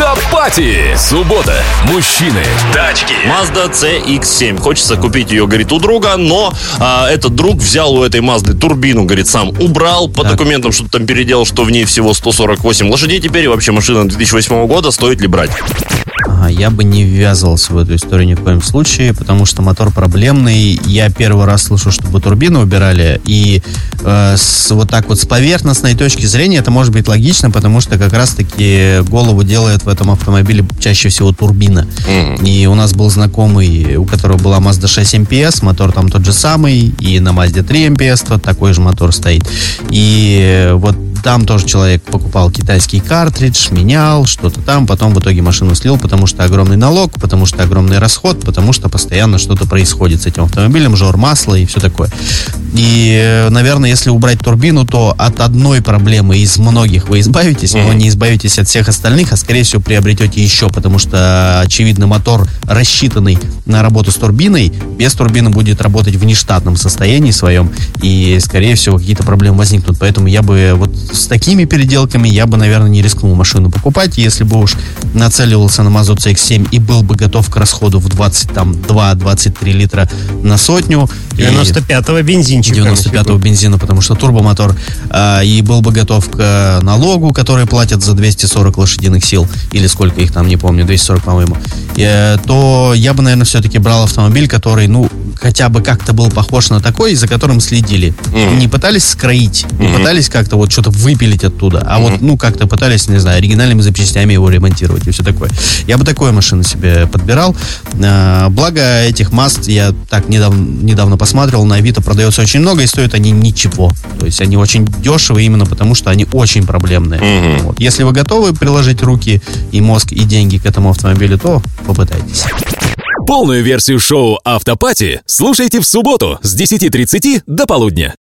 Автопати. Суббота. Мужчины. Тачки. Mazda CX-7. Хочется купить ее, говорит, у друга, но а, этот друг взял у этой Mazda турбину, говорит, сам убрал по документам, что-то там переделал, что в ней всего 148 лошадей теперь, и вообще машина 2008 года, стоит ли брать? Я бы не ввязывался в эту историю ни в коем случае, потому что мотор проблемный. Я первый раз слышу, чтобы турбину убирали, и э, с, вот так вот с поверхностной точки зрения это может быть логично, потому что как раз-таки голову делает в этом автомобиле чаще всего турбина. И у нас был знакомый, у которого была Mazda 6 MPS, мотор там тот же самый, и на Mazda 3 MPS тот такой же мотор стоит. И вот там тоже человек покупал китайский картридж, менял что-то там, потом в итоге машину слил, потому что огромный налог, потому что огромный расход, потому что постоянно что-то происходит с этим автомобилем, жор масла и все такое. И, э, наверное, если убрать турбину, то от одной проблемы из многих вы избавитесь, но не избавитесь от всех остальных, а скорее всего приобретете еще, потому что, очевидно, мотор, рассчитанный на работу с турбиной, без турбины будет работать в нештатном состоянии своем, и, скорее всего, какие-то проблемы возникнут. Поэтому я бы вот с такими переделками я бы, наверное, не рискнул машину покупать. Если бы уж нацеливался на Mazda CX-7 и был бы готов к расходу в 22-23 литра на сотню. И- 95-го бензинчика. 95-го бензина, потому что турбомотор, а, и был бы готов к э, налогу, который платят за 240 лошадиных сил, или сколько их там, не помню, 240, по-моему, э, то я бы, наверное, все-таки брал автомобиль, который, ну, хотя бы как-то был похож на такой, за которым следили. Не пытались скроить, не пытались как-то вот что-то выпилить оттуда, а вот, ну, как-то пытались, не знаю, оригинальными запчастями его ремонтировать и все такое. Я бы такую машину себе подбирал. А, Благо этих маст я так недавно, недавно посматривал, на Авито продается очень много, и стоят они ничего. То есть они очень дешевые именно потому, что они очень проблемные. Вот. Если вы готовы приложить руки и мозг, и деньги к этому автомобилю, то попытайтесь. Полную версию шоу Автопати слушайте в субботу с 10.30 до полудня.